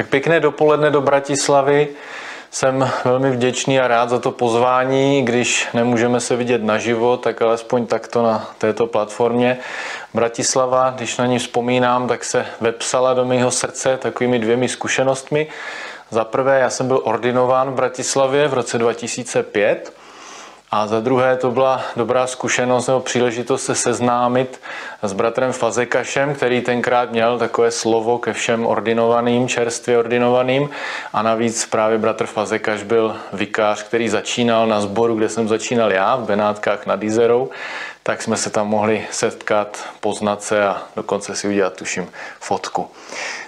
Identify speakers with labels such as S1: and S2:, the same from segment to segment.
S1: Tak pěkné dopoledne do Bratislavy. Jsem velmi vděčný a rád za to pozvání, když nemůžeme se vidět naživo, tak alespoň takto na této platformě. Bratislava, když na ní vzpomínám, tak se vepsala do mého srdce takovými dvěmi zkušenostmi. Za prvé, já jsem byl ordinován v Bratislavě v roce 2005 a za druhé to byla dobrá zkušenost nebo příležitost se seznámit s bratrem Fazekašem, který tenkrát měl takové slovo ke všem ordinovaným, čerstvě ordinovaným. A navíc právě bratr Fazekaš byl vikář, který začínal na sboru, kde jsem začínal já, v Benátkách nad Izerou. Tak jsme se tam mohli setkat, poznat se a dokonce si udělat, tuším, fotku.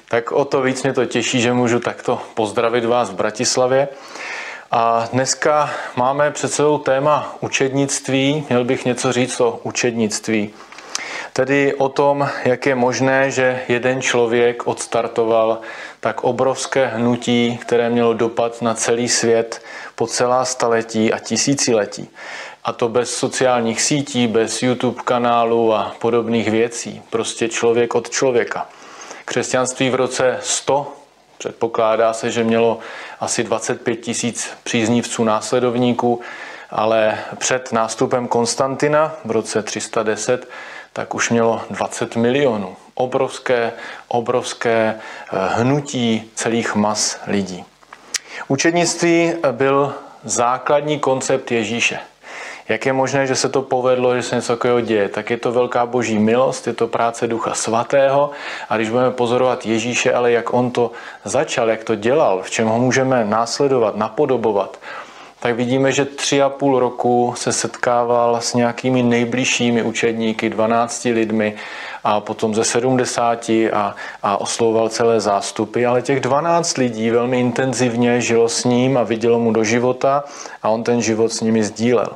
S1: Tak o to víc mě to těší, že můžu takto pozdravit vás v Bratislavě. A dneska máme před sebou téma učednictví. Měl bych něco říct o učednictví. Tedy o tom, jak je možné, že jeden člověk odstartoval tak obrovské hnutí, které mělo dopad na celý svět po celá staletí a tisíciletí. A to bez sociálních sítí, bez YouTube kanálu a podobných věcí. Prostě člověk od člověka. Křesťanství v roce 100 Předpokládá se, že mělo asi 25 tisíc příznivců následovníků, ale před nástupem Konstantina v roce 310 tak už mělo 20 milionů. Obrovské, obrovské eh, hnutí celých mas lidí. Učednictví byl základní koncept Ježíše. Jak je možné, že se to povedlo, že se něco takového děje? Tak je to velká boží milost, je to práce Ducha Svatého a když budeme pozorovat Ježíše, ale jak on to začal, jak to dělal, v čem ho můžeme následovat, napodobovat, tak vidíme, že tři a půl roku se setkával s nějakými nejbližšími učedníky, 12 lidmi a potom ze 70 a, a oslouval celé zástupy, ale těch 12 lidí velmi intenzivně žilo s ním a vidělo mu do života a on ten život s nimi sdílel.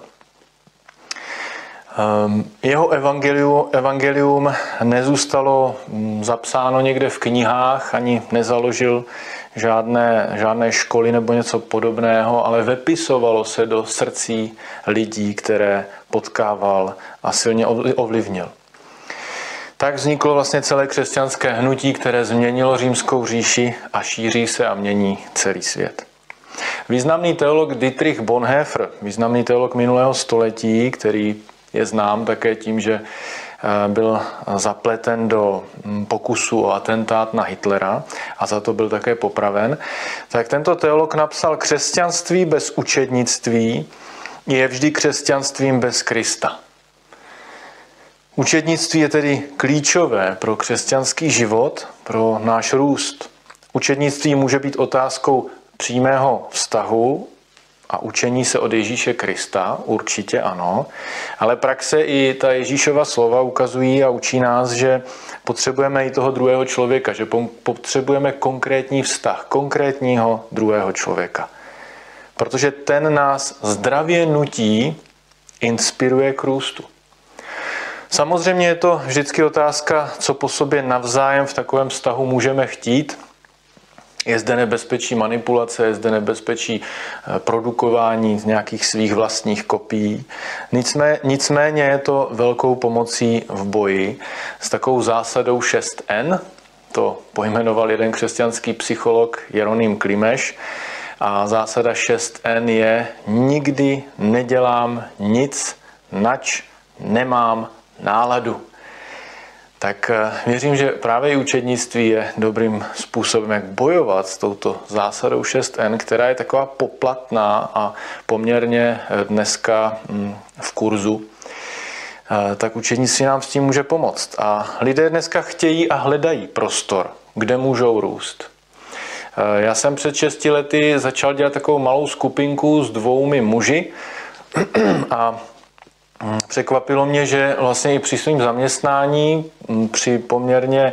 S1: Ehm, jeho evangelium, evangelium nezůstalo mm, zapsáno někde v knihách, ani nezaložil žádné, žádné školy nebo něco podobného, ale vepisovalo se do srdcí lidí, které potkával a silně ovlivnil. Tak vzniklo vlastně celé křesťanské hnutí, které změnilo římskou říši a šíří se a mění celý svět. Významný teolog Dietrich Bonhoeffer, významný teolog minulého století, který je znám také tím, že eh, byl zapleten do hm, pokusu o atentát na Hitlera a za to byl také popraven, tak tento teolog napsal, křesťanství bez učednictví je vždy křesťanstvím bez Krista. Učednictví je tedy klíčové pro křesťanský život, pro náš růst. Učednictví může být otázkou přímého vztahu a učení se od Ježíše Krista, určitě ano, ale praxe i ta Ježíšova slova ukazují a učí nás, že potřebujeme i toho druhého člověka, že potřebujeme konkrétní vztah, konkrétního druhého člověka. Protože ten nás zdravě nutí, inspiruje k růstu. Samozřejmě je to vždycky otázka, co po sobě navzájem v takovém vztahu můžeme chtít, je zde nebezpečí manipulace, je zde nebezpečí eh, produkování z nějakých svých vlastních kopií. Nicméně, nicméně je to velkou pomocí v boji s takovou zásadou 6N, to pojmenoval jeden křesťanský psycholog Jeroným Klimeš, a zásada 6N je nikdy nedělám nic, nač nemám náladu tak eh, věřím, že právě i učednictví je dobrým způsobem, jak bojovat s touto zásadou 6N, která je taková poplatná a poměrně eh, dneska mm, v kurzu eh, tak učednictví nám s tím může pomoct. A lidé dneska chtějí a hledají prostor, kde můžou růst. Já jsem před 6 lety začal dělat takovou malou skupinku s dvoumi muži a překvapilo mě, že vlastně i při svém zaměstnání, mm, při poměrně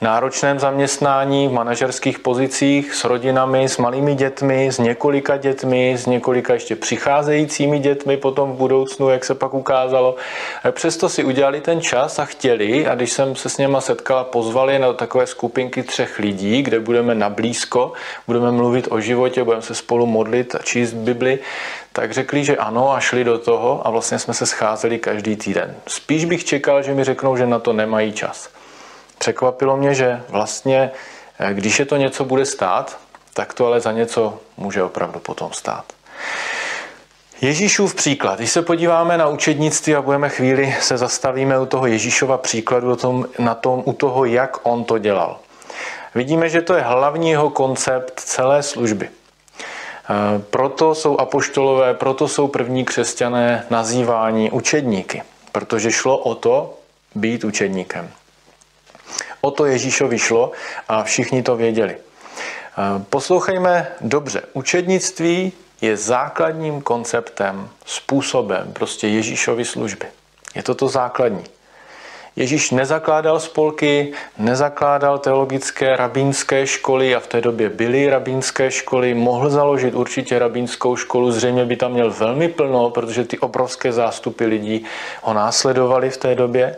S1: náročném zaměstnání v manažerských pozicích s rodinami, s malými dětmi, s několika dětmi, s několika ještě přicházejícími dětmi potom v budoucnu, jak se pak ukázalo. Přesto si udělali ten čas a chtěli a když jsem se s něma setkala, pozvali na takové skupinky třech lidí, kde budeme na blízko, budeme mluvit o životě, budeme se spolu modlit a číst Bibli, tak řekli, že ano a šli do toho a vlastně jsme se scházeli každý týden. Spíš bych čekal, že mi řeknou, že na to nemají čas. Překvapilo mě, že vlastně Když je to něco bude stát, tak to ale za něco může opravdu potom stát. Ježíšův příklad. Když se podíváme na učednictví a budeme chvíli se zastavíme u toho Ježíšova příkladu, o tom, na tom, u toho, jak on to dělal. Vidíme, že to je hlavní jeho koncept celé služby. Eh, proto jsou apoštolové, proto jsou první křesťané nazýváni učedníky, protože šlo o to být učedníkem. O to Ježíšovi šlo a všichni to věděli. Eh, poslouchejme dobře. Učednictví je základním konceptem, způsobem prostě Ježíšovy služby. Je to to základní. Ježíš nezakládal spolky, nezakládal teologické rabínské školy a v té době byly rabínské školy, mohl založit určitě rabínskou školu, zřejmě by tam měl velmi plno, protože ty obrovské zástupy lidí ho následovali v té době.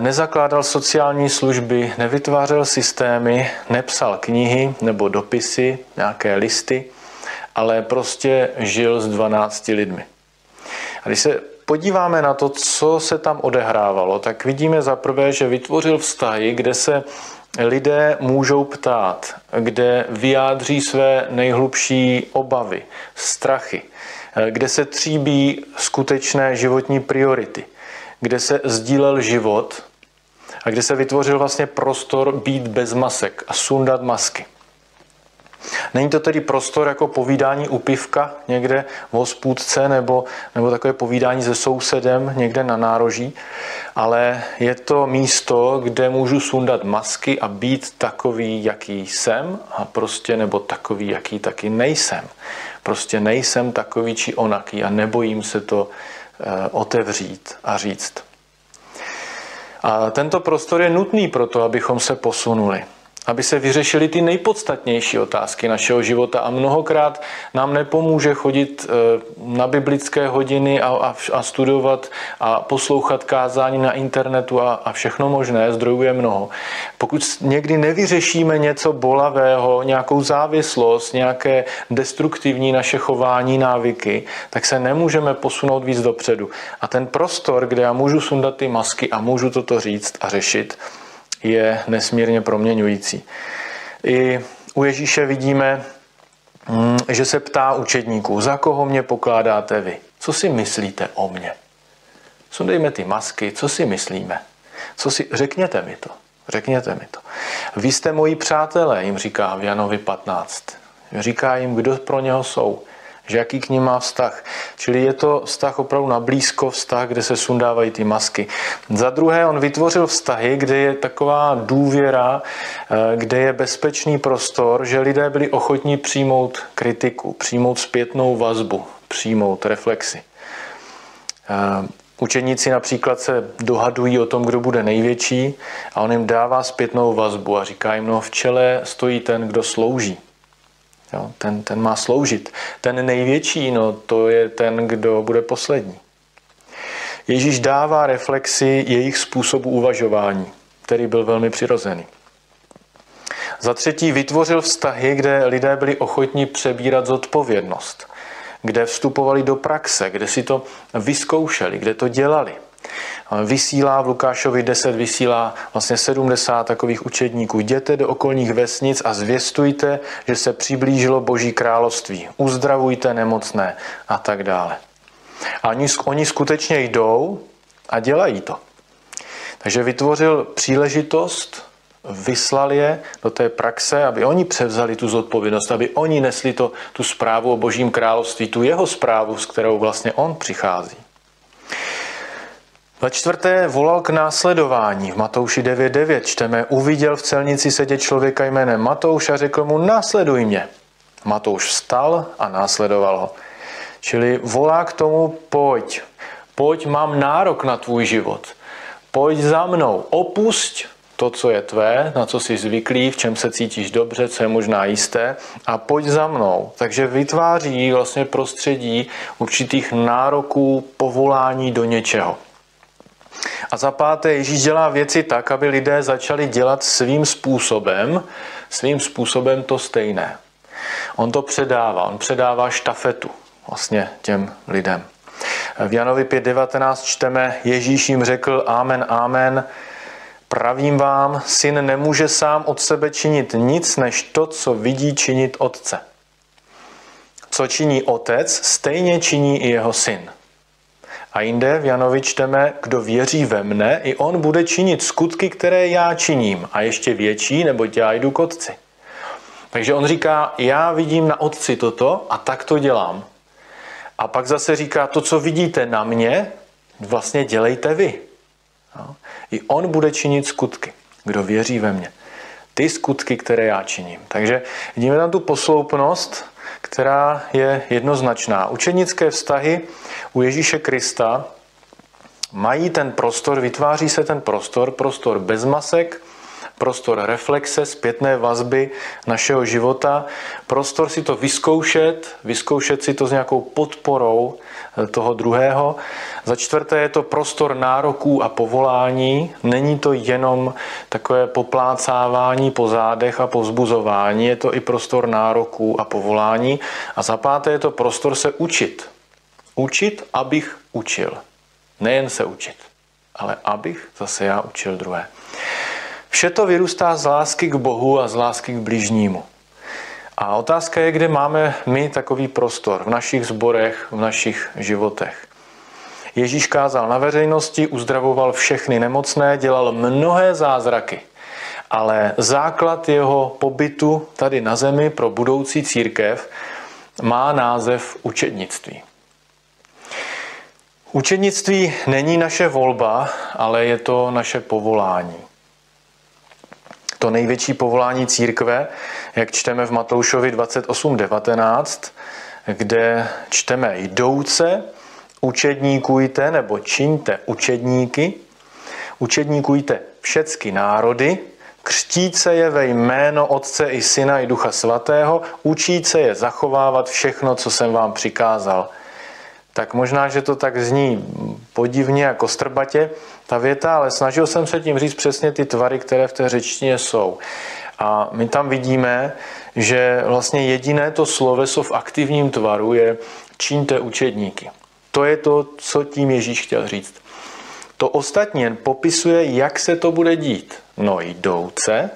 S1: Nezakládal sociální služby, nevytvářel systémy, nepsal knihy nebo dopisy, nějaké listy, ale prostě žil s 12 lidmi. A když se podíváme na to, co se tam odehrávalo, tak vidíme za prvé, že vytvořil vztahy, kde se lidé můžou ptát, kde vyjádří své nejhlubší obavy, strachy, kde se tříbí skutečné životní priority, kde se sdílel život a kde se vytvořil vlastně prostor být bez masek a sundat masky. Není to tedy prostor jako povídání u pivka někde v hospůdce nebo, nebo takové povídání se sousedem někde na nároží, ale je to místo, kde můžu sundat masky a být takový, jaký jsem a prostě nebo takový, jaký taky nejsem. Prostě nejsem takový či onaký a nebojím se to eh, otevřít a říct. A tento prostor je nutný pro to, abychom se posunuli aby se vyřešily ty nejpodstatnější otázky našeho života. A mnohokrát nám nepomůže chodit eh, na biblické hodiny a, a, a studovat a poslouchat kázání na internetu a, a všechno možné, zdrojů je mnoho. Pokud někdy nevyřešíme něco bolavého, nějakou závislost, nějaké destruktivní naše chování, návyky, tak se nemůžeme posunout víc dopředu. A ten prostor, kde já můžu sundat ty masky a můžu toto říct a řešit, je nesmírně proměňující. I u Ježíše vidíme, mm, že se ptá učedníků, za koho mě pokládáte vy? Co si myslíte o mně? Sundejme ty masky, co si myslíme? Co si, řekněte mi to. Řekněte mi to. Vy jste moji přátelé, jim říká v Janovi 15. Říká jim, kdo pro něho jsou že jaký k ním má vztah. Čili je to vztah opravdu na blízko, vztah, kde se sundávají ty masky. Za druhé, on vytvořil vztahy, kde je taková důvěra, eh, kde je bezpečný prostor, že lidé byli ochotní přijmout kritiku, přijmout zpětnou vazbu, přijmout reflexy. Eh, učeníci například se dohadují o tom, kdo bude největší a on jim dává zpětnou vazbu a říká jim, no v čele stojí ten, kdo slouží. Jo, ten, ten má sloužit. Ten největší, no, to je ten, kdo bude poslední. Ježíš dává reflexi jejich způsobu uvažování, který byl velmi přirozený. Za třetí vytvořil vztahy, kde lidé byli ochotní přebírat zodpovědnost, kde vstupovali do praxe, kde si to vyzkoušeli, kde to dělali vysílá v Lukášovi 10, vysílá vlastně 70 takových učedníků. Jděte do okolních vesnic a zvěstujte, že se přiblížilo Boží království. Uzdravujte nemocné a tak dále. A oni, oni skutečně jdou a dělají to. Takže vytvořil příležitost, vyslal je do té praxe, aby oni převzali tu zodpovědnost, aby oni nesli to, tu zprávu o Božím království, tu jeho zprávu, s kterou vlastně on přichází. Za čtvrté volal k následování. V Matouši 9.9 čteme, uviděl v celnici sedět člověka jménem Matouš a řekl mu, následuj mě. Matouš vstal a následoval ho. Čili volá k tomu, pojď, pojď, mám nárok na tvůj život. Pojď za mnou, opusť to, co je tvé, na co jsi zvyklý, v čem se cítíš dobře, co je možná jisté a pojď za mnou. Takže vytváří vlastně prostředí určitých nároků, povolání do něčeho. A za páté, Ježíš dělá věci tak, aby lidé začali dělat svým způsobem, svým způsobem to stejné. On to předává, on předává štafetu vlastně těm lidem. V Janovi 5.19 čteme, Ježíš jim řekl, amen, amen, Pravím vám, syn nemůže sám od sebe činit nic, než to, co vidí činit otce. Co činí otec, stejně činí i jeho syn. A jinde v Janovi čteme, kdo věří ve mne, i on bude činit skutky, které já činím, a ještě větší, nebo já jdu k otci. Takže on říká, já vidím na otci toto a tak to dělám. A pak zase říká, to, co vidíte na mě, vlastně dělejte vy. No. I on bude činit skutky, kdo věří ve mě. Ty skutky, které já činím. Takže vidíme tam tu posloupnost, která je jednoznačná. Učenické vztahy u Ježíše Krista mají ten prostor, vytváří se ten prostor, prostor bez masek, prostor reflexe, zpětné vazby našeho života, prostor si to vyzkoušet, vyzkoušet si to s nějakou podporou eh, toho druhého. Za čtvrté je to prostor nároků a povolání. Není to jenom takové poplácávání po zádech a povzbuzování, je to i prostor nároků a povolání. A za páté je to prostor se učit. Učit, abych učil. Nejen se učit, ale abych zase já učil druhé. Vše to vyrůstá z lásky k Bohu a z lásky k bližnímu. A otázka je, kde máme my takový prostor v našich zborech, v našich životech. Ježíš kázal na veřejnosti, uzdravoval všechny nemocné, dělal mnohé zázraky. Ale základ jeho pobytu tady na zemi pro budoucí církev má název učednictví. Učednictví není naše volba, ale je to naše povolání to největší povolání církve, jak čteme v Matoušovi 28.19, kde čteme jdouce, učedníkujte nebo čiňte učedníky, učedníkujte všecky národy, křtíce je ve jméno Otce i Syna i Ducha Svatého, učíce je zachovávat všechno, co jsem vám přikázal – tak možná, že to tak zní podivně a kostrbatě, ta věta, ale snažil jsem se tím říct přesně ty tvary, které v té řečtině jsou. A my tam vidíme, že vlastně jediné to sloveso v aktivním tvaru je čiňte učedníky. To je to, co tím Ježíš chtěl říct. To ostatně popisuje, jak se to bude dít. No jdouce,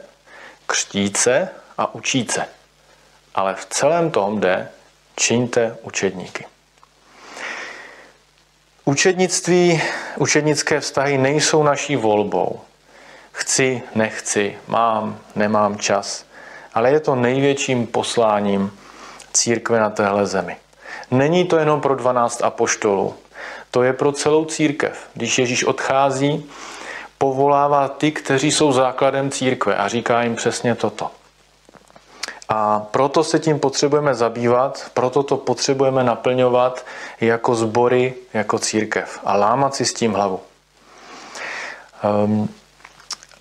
S1: křtíce a učíce. Ale v celém tom jde čiňte učedníky. Učednictví, učednické vztahy nejsou naší volbou. Chci, nechci, mám, nemám čas. Ale je to největším posláním církve na téhle zemi. Není to jenom pro 12 apoštolů. To je pro celou církev. Když Ježíš odchází, povolává ty, kteří jsou základem církve a říká jim přesně toto. A proto se tím potřebujeme zabývat, proto to potřebujeme naplňovat jako sbory, jako církev a lámat si s tím hlavu. Um,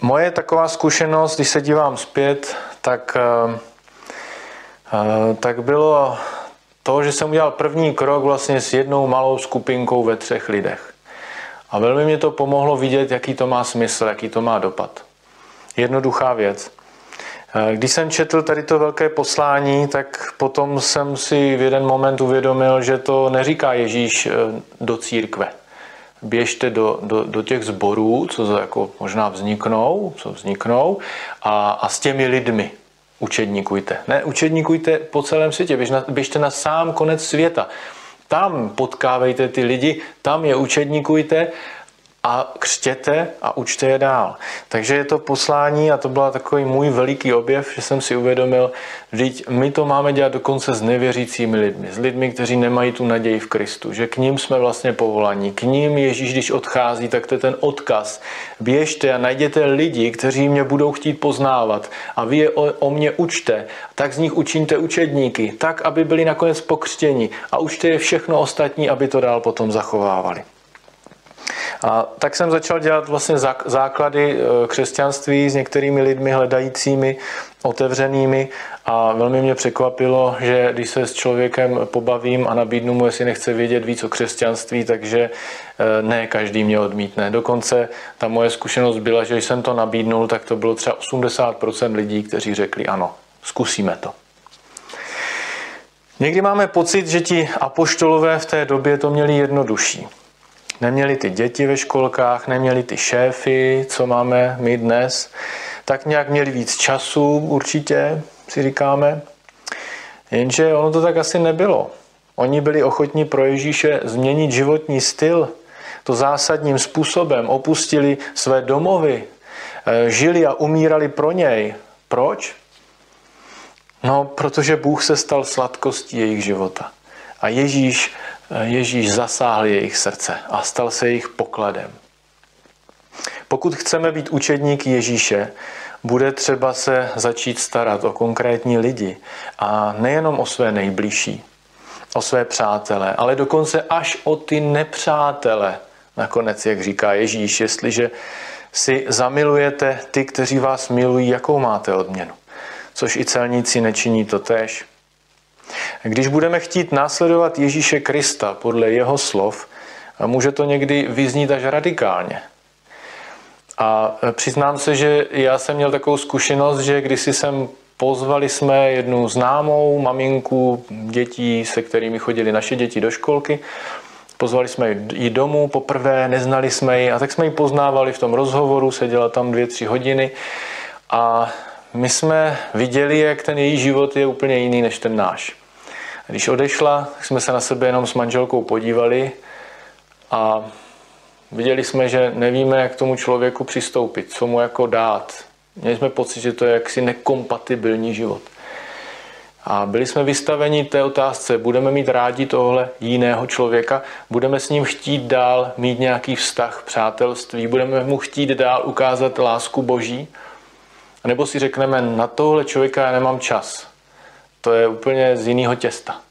S1: moje taková zkušenost, když se dívám zpět, tak, uh, tak bylo to, že jsem udělal první krok vlastně s jednou malou skupinkou ve třech lidech. A velmi mě to pomohlo vidět, jaký to má smysl, jaký to má dopad. Jednoduchá věc. Když jsem četl tady to velké poslání, tak potom jsem si v jeden moment uvědomil, že to neříká Ježíš eh, do církve. Běžte do, do, do těch zborů, co jako možná vzniknou, co vzniknou, a, a s těmi lidmi učedníkujte. Ne, učedníkujte po celém světě, běž na, běžte na sám konec světa. Tam potkávejte ty lidi, tam je učedníkujte a křtěte a učte je dál. Takže je to poslání a to byla takový můj veliký objev, že jsem si uvědomil, že my to máme dělat dokonce s nevěřícími lidmi, s lidmi, kteří nemají tu naději v Kristu, že k ním jsme vlastně povolaní. K ním Ježíš, když odchází, tak to je ten odkaz. Běžte a najděte lidi, kteří mě budou chtít poznávat a vy je o, o mě učte, tak z nich učiňte učedníky, tak, aby byli nakonec pokřtěni a učte je všechno ostatní, aby to dál potom zachovávali. A tak jsem začal dělat vlastně základy e, křesťanství s některými lidmi hledajícími, otevřenými a velmi mě překvapilo, že když se s člověkem pobavím a nabídnu mu, jestli nechce vědět víc o křesťanství, takže e, ne každý mě odmítne. Dokonce ta moje zkušenost byla, že když jsem to nabídnul, tak to bylo třeba 80% lidí, kteří řekli ano, zkusíme to. Někdy máme pocit, že ti apoštolové v té době to měli jednodušší neměli ty děti ve školkách, neměli ty šéfy, co máme my dnes, tak nějak měli víc času určitě, si říkáme. Jenže ono to tak asi nebylo. Oni byli ochotní pro Ježíše změnit životní styl, to zásadním způsobem, opustili své domovy, eh, žili a umírali pro něj. Proč? No, protože Bůh se stal sladkostí jejich života. A Ježíš, Ježíš zasáhl jejich srdce a stal se jejich pokladem. Pokud chceme být učedníky Ježíše, bude třeba se začít starat o konkrétní lidi a nejenom o své nejbližší, o své přátele, ale dokonce až o ty nepřátele. Nakonec, jak říká Ježíš, jestliže si zamilujete ty, kteří vás milují, jakou máte odměnu. Což i celníci nečiní to tež. Když budeme chtít následovat Ježíše Krista podle jeho slov, může to někdy vyznít až radikálně. A přiznám se, že já jsem měl takovou zkušenost, že když jsem pozvali jsme jednu známou maminku dětí, se kterými chodili naše děti do školky. Pozvali jsme ji domů poprvé, neznali jsme ji a tak jsme ji poznávali v tom rozhovoru, seděla tam dvě, tři hodiny a my jsme viděli, jak ten její život je úplně jiný než ten náš. Když odešla, jsme se na sebe jenom s manželkou podívali a viděli jsme, že nevíme, jak tomu člověku přistoupit, co mu jako dát. Měli jsme pocit, že to je jaksi nekompatibilní život. A byli jsme vystaveni té otázce, budeme mít rádi tohle jiného člověka, budeme s ním chtít dál mít nějaký vztah, přátelství, budeme mu chtít dál ukázat lásku Boží, nebo si řekneme, na tohle člověka já nemám čas. To je úplně z jiného těsta.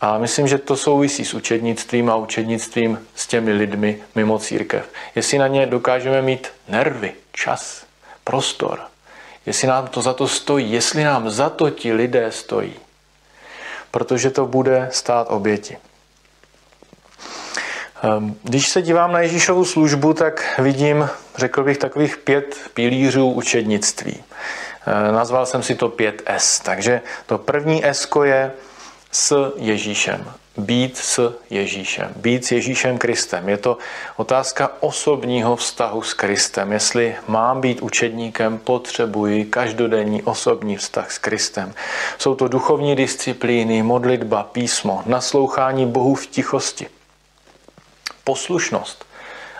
S1: A myslím, že to souvisí s učednictvím a učednictvím s těmi lidmi mimo církev. Jestli na ně dokážeme mít nervy, čas, prostor, jestli nám to za to stojí, jestli nám za to ti lidé stojí. Protože to bude stát oběti. Ehm, když se dívám na Ježíšovu službu, tak vidím, řekl bych, takových pět pilířů učednictví. Ehm, nazval jsem si to 5S. Takže to první S je s Ježíšem. Být s Ježíšem. Být s Ježíšem Kristem. Je to otázka osobního vztahu s Kristem. Jestli mám být učedníkem, potřebuji každodenní osobní vztah s Kristem. Jsou to duchovní disciplíny, modlitba, písmo, naslouchání Bohu v tichosti poslušnost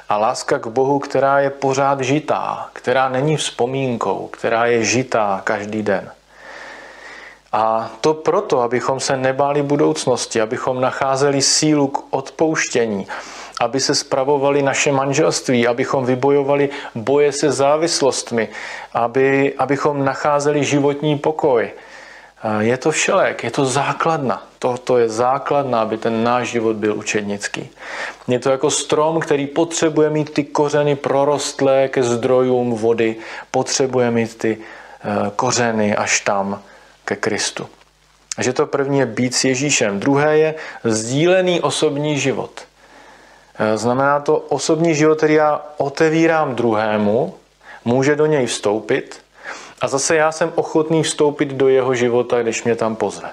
S1: a láska k Bohu, která je pořád žitá, která není vzpomínkou, která je žitá každý den. A to proto, abychom se nebáli budoucnosti, abychom nacházeli sílu k odpouštění, aby se spravovali naše manželství, abychom vybojovali boje se závislostmi, aby, abychom nacházeli životní pokoj, je to všelek, je to základna. To je základna, aby ten náš život byl učednický. Je to jako strom, který potřebuje mít ty kořeny prorostlé ke zdrojům vody, potřebuje mít ty eh, kořeny až tam ke Kristu. Takže to první je být s Ježíšem. Druhé je sdílený osobní život. Eh, znamená to osobní život, který já otevírám druhému, může do něj vstoupit, a zase já jsem ochotný vstoupit do jeho života, když mě tam pozve.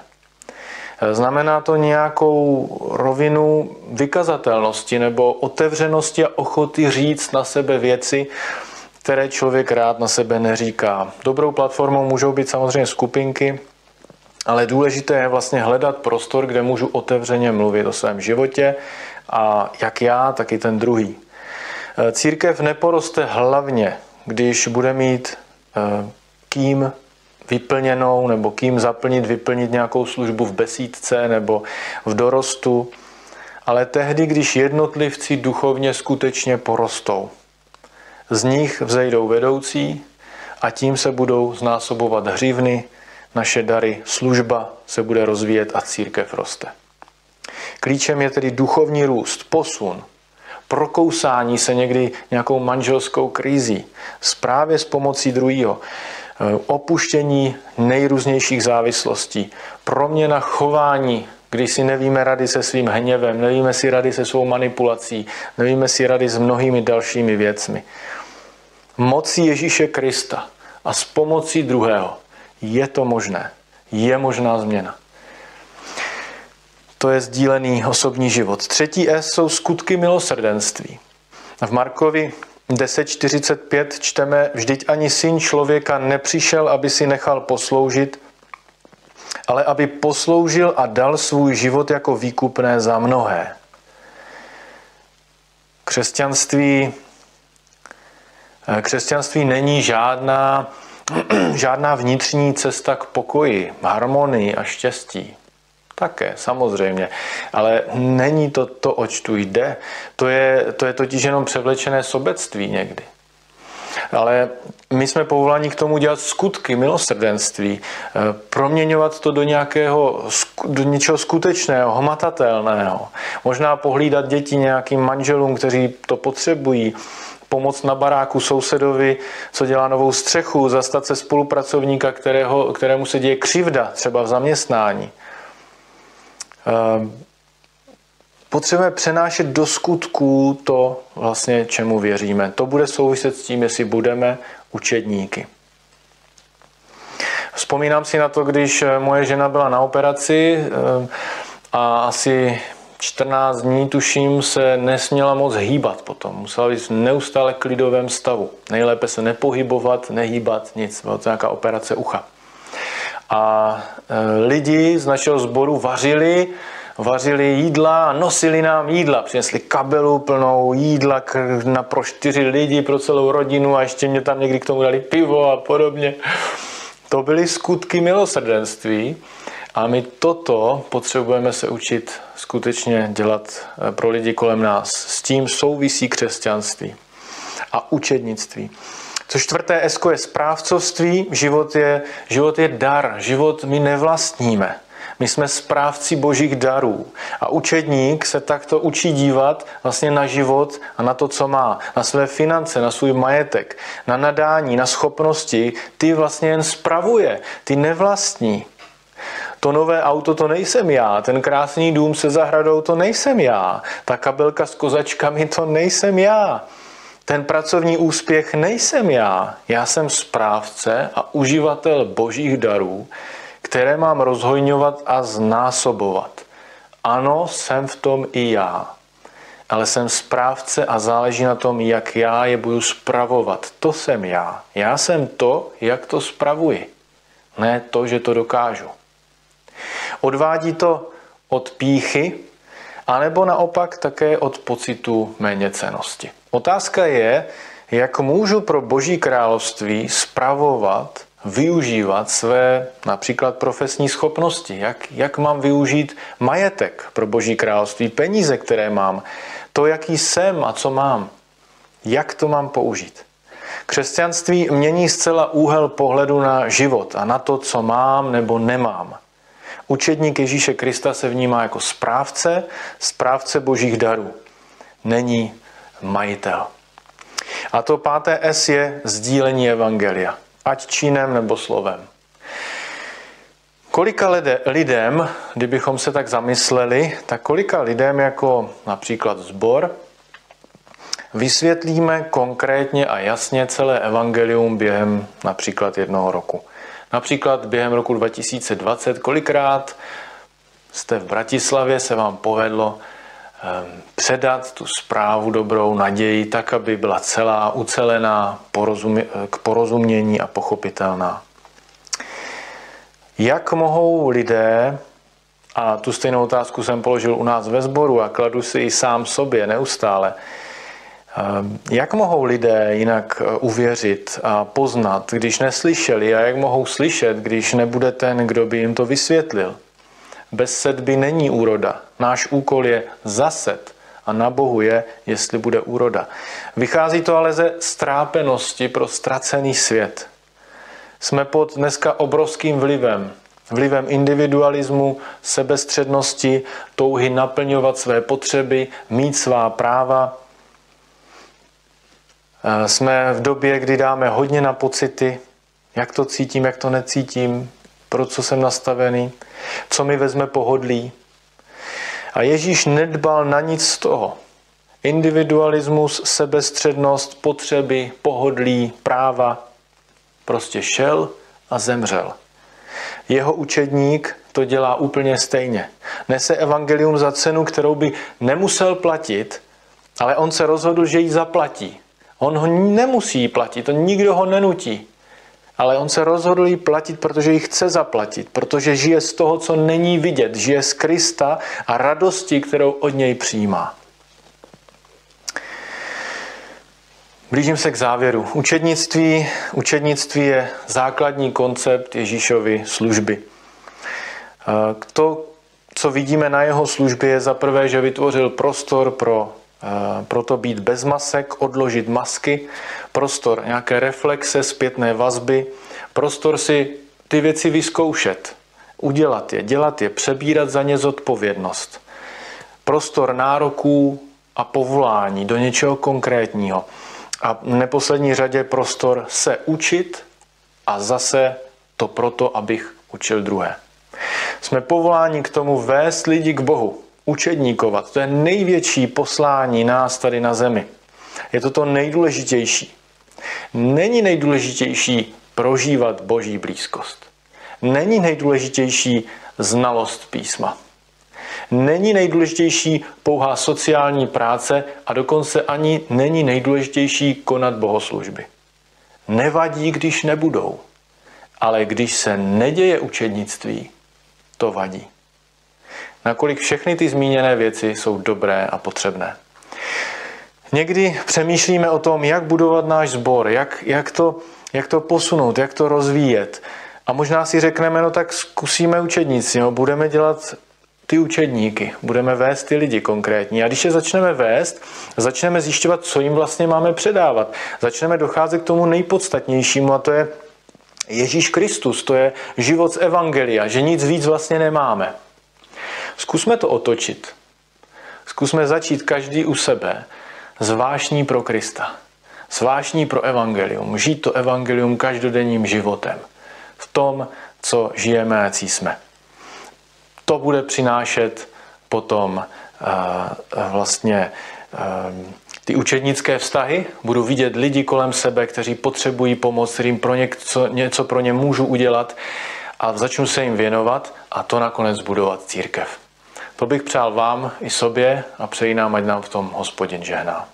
S1: Znamená to nějakou rovinu vykazatelnosti nebo otevřenosti a ochoty říct na sebe věci, které člověk rád na sebe neříká. Dobrou platformou můžou být samozřejmě skupinky, ale důležité je vlastně hledat prostor, kde můžu otevřeně mluvit o svém životě a jak já, tak i ten druhý. Církev neporoste hlavně, když bude mít eh, kým vyplněnou nebo kým zaplnit, vyplnit nějakou službu v besídce nebo v dorostu, ale tehdy, když jednotlivci duchovně skutečně porostou. Z nich vzejdou vedoucí a tím se budou znásobovat hřívny, naše dary, služba se bude rozvíjet a církev roste. Klíčem je tedy duchovní růst, posun, prokousání se někdy nějakou manželskou krizí, právě s pomocí druhého. Eh, opuštění nejrůznějších závislostí, proměna chování, když si nevíme rady se svým hněvem, nevíme si rady se svou manipulací, nevíme si rady s mnohými dalšími věcmi. Mocí Ježíše Krista a s pomocí druhého je to možné. Je možná změna. to je sdílený osobní život. Třetí S jsou skutky milosrdenství. V Markovi 10.45 čteme, vždyť ani syn člověka nepřišel, aby si nechal posloužit, ale aby posloužil a dal svůj život jako výkupné za mnohé. Křesťanství, křesťanství není žádná, žádná vnitřní cesta k pokoji, harmonii a štěstí. Také, samozřejmě. Ale není to to, oč tu jde. To je, to je totiž jenom převlečené sobectví někdy. Ale my jsme povoláni k tomu dělat skutky, milosrdenství, eh, proměňovat to do nějakého, do něčeho skutečného, hmatatelného. Možná pohlídat děti nějakým manželům, kteří to potřebují, pomoct na baráku sousedovi, co dělá novou střechu, zastat se spolupracovníka, kterého, kterému se děje křivda, třeba v zaměstnání. Ehm, potřebujeme přenášet do skutků to, vlastně, čemu věříme. To bude souviset s tím, jestli budeme učedníky. Vzpomínám si na to, když eh, moje žena byla na operaci ehm, a asi 14 dní, tuším, se nesměla moc hýbat potom. Musela být v neustále klidovém stavu. Nejlépe se nepohybovat, nehýbat, nic. Byla to nějaká operace ucha. A e, lidi z našeho sboru vařili, vařili jídla a nosili nám jídla. Přinesli kabelu plnou jídla na pro čtyři lidi, pro celou rodinu a ještě mě tam někdy k tomu dali pivo a podobně. To byly skutky milosrdenství a my toto potřebujeme se učit skutečně dělat e, pro lidi kolem nás. S tím souvisí křesťanství a učednictví. Co čtvrté esko je správcovství, život je, život je dar, život my nevlastníme. My jsme správci božích darů. A učedník se takto učí dívat vlastně na život a na to, co má. Na své finance, na svůj majetek, na nadání, na schopnosti. Ty vlastně jen spravuje, ty nevlastní. To nové auto to nejsem já, ten krásný dům se zahradou to nejsem já, ta kabelka s kozačkami to nejsem já. Ten pracovní úspěch nejsem já. Já jsem správce a uživatel božích darů, které mám rozhojňovat a znásobovat. Ano, jsem v tom i já. Ale jsem správce a záleží na tom, jak já je budu spravovat. To jsem já. Já jsem to, jak to spravuji. Ne to, že to dokážu. Odvádí to od píchy, anebo naopak také od pocitu méněcenosti. Otázka je, jak můžu pro Boží království spravovat, využívat své například profesní schopnosti. Jak, jak mám využít majetek pro Boží království, peníze, které mám, to, jaký jsem a co mám. Jak to mám použít? Křesťanství mění zcela úhel pohledu na život a na to, co mám nebo nemám. Učedník Ježíše Krista se vnímá jako správce, správce božích darů. Není majitel. A to páté S je sdílení evangelia, ať činem nebo slovem. Kolika lidem, kdybychom se tak zamysleli, tak kolika lidem jako například zbor vysvětlíme konkrétně a jasně celé evangelium během například jednoho roku. Například během roku 2020, kolikrát jste v Bratislavě, se vám povedlo předat tu zprávu dobrou naději tak, aby byla celá, ucelená, k porozumění a pochopitelná. Jak mohou lidé, a tu stejnou otázku jsem položil u nás ve sboru a kladu si i sám sobě neustále, ehm, jak mohou lidé jinak eh, uvěřit a poznat, když neslyšeli a jak mohou slyšet, když nebude ten, kdo by jim to vysvětlil? Bez sedby není úroda. Náš úkol je zased a na Bohu je, jestli bude úroda. Vychází to ale ze strápenosti pro ztracený svět. Jsme pod dneska obrovským vlivem. Vlivem individualismu, sebestřednosti, touhy naplňovat své potřeby, mít svá práva. Jsme v době, kdy dáme hodně na pocity, jak to cítím, jak to necítím, pro co jsem nastavený, co mi vezme pohodlí. A Ježíš nedbal na nic z toho. Individualismus, sebestřednost, potřeby, pohodlí, práva. Prostě šel a zemřel. Jeho učedník to dělá úplně stejně. Nese evangelium za cenu, kterou by nemusel platit, ale on se rozhodl, že ji zaplatí. On ho nemusí platit, to nikdo ho nenutí. Ale on se rozhodl ji platit, protože ji chce zaplatit, protože žije z toho, co není vidět, žije z Krista a radosti, kterou od něj přijímá. Blížím se k závěru. Učednictví, učednictví je základní koncept Ježíšovy služby. To, co vidíme na jeho službě, je za prvé, že vytvořil prostor pro, pro to být bez masek, odložit masky, prostor nějaké reflexe, zpětné vazby, prostor si ty věci vyzkoušet, udělat je, dělat je, přebírat za ně zodpovědnost. Prostor nároků a povolání do něčeho konkrétního. A v neposlední řadě prostor se učit a zase to proto, abych učil druhé. Jsme povoláni k tomu vést lidi k Bohu, učedníkovat. To je největší poslání nás tady na zemi. Je to to nejdůležitější. Není nejdůležitější prožívat boží blízkost. Není nejdůležitější znalost písma. Není nejdůležitější pouhá sociální práce a dokonce ani není nejdůležitější konat bohoslužby. Nevadí, když nebudou, ale když se neděje učednictví, to vadí. Nakolik všechny ty zmíněné věci jsou dobré a potřebné. Někdy přemýšlíme o tom, jak budovat náš sbor, jak, jak, to, jak to posunout, jak to rozvíjet. A možná si řekneme, no tak zkusíme učednici, no, budeme dělat ty učedníky, budeme vést ty lidi konkrétní. A když je začneme vést, začneme zjišťovat, co jim vlastně máme předávat. Začneme docházet k tomu nejpodstatnějšímu a to je Ježíš Kristus, to je život z Evangelia, že nic víc vlastně nemáme. Zkusme to otočit. Zkusme začít každý u sebe zvláštní pro Krista. Zvláštní pro evangelium. Žít to evangelium každodenním životem. V tom, co žijeme a jsme. To bude přinášet potom uh, vlastně uh, ty učednické vztahy, budu vidět lidi kolem sebe, kteří potřebují pomoc, kterým pro něco, něco pro ně můžu udělat a začnu se jim věnovat a to nakonec budovat církev. To bych přál vám i sobě a přeji nám, ať nám v tom hospodin žehná.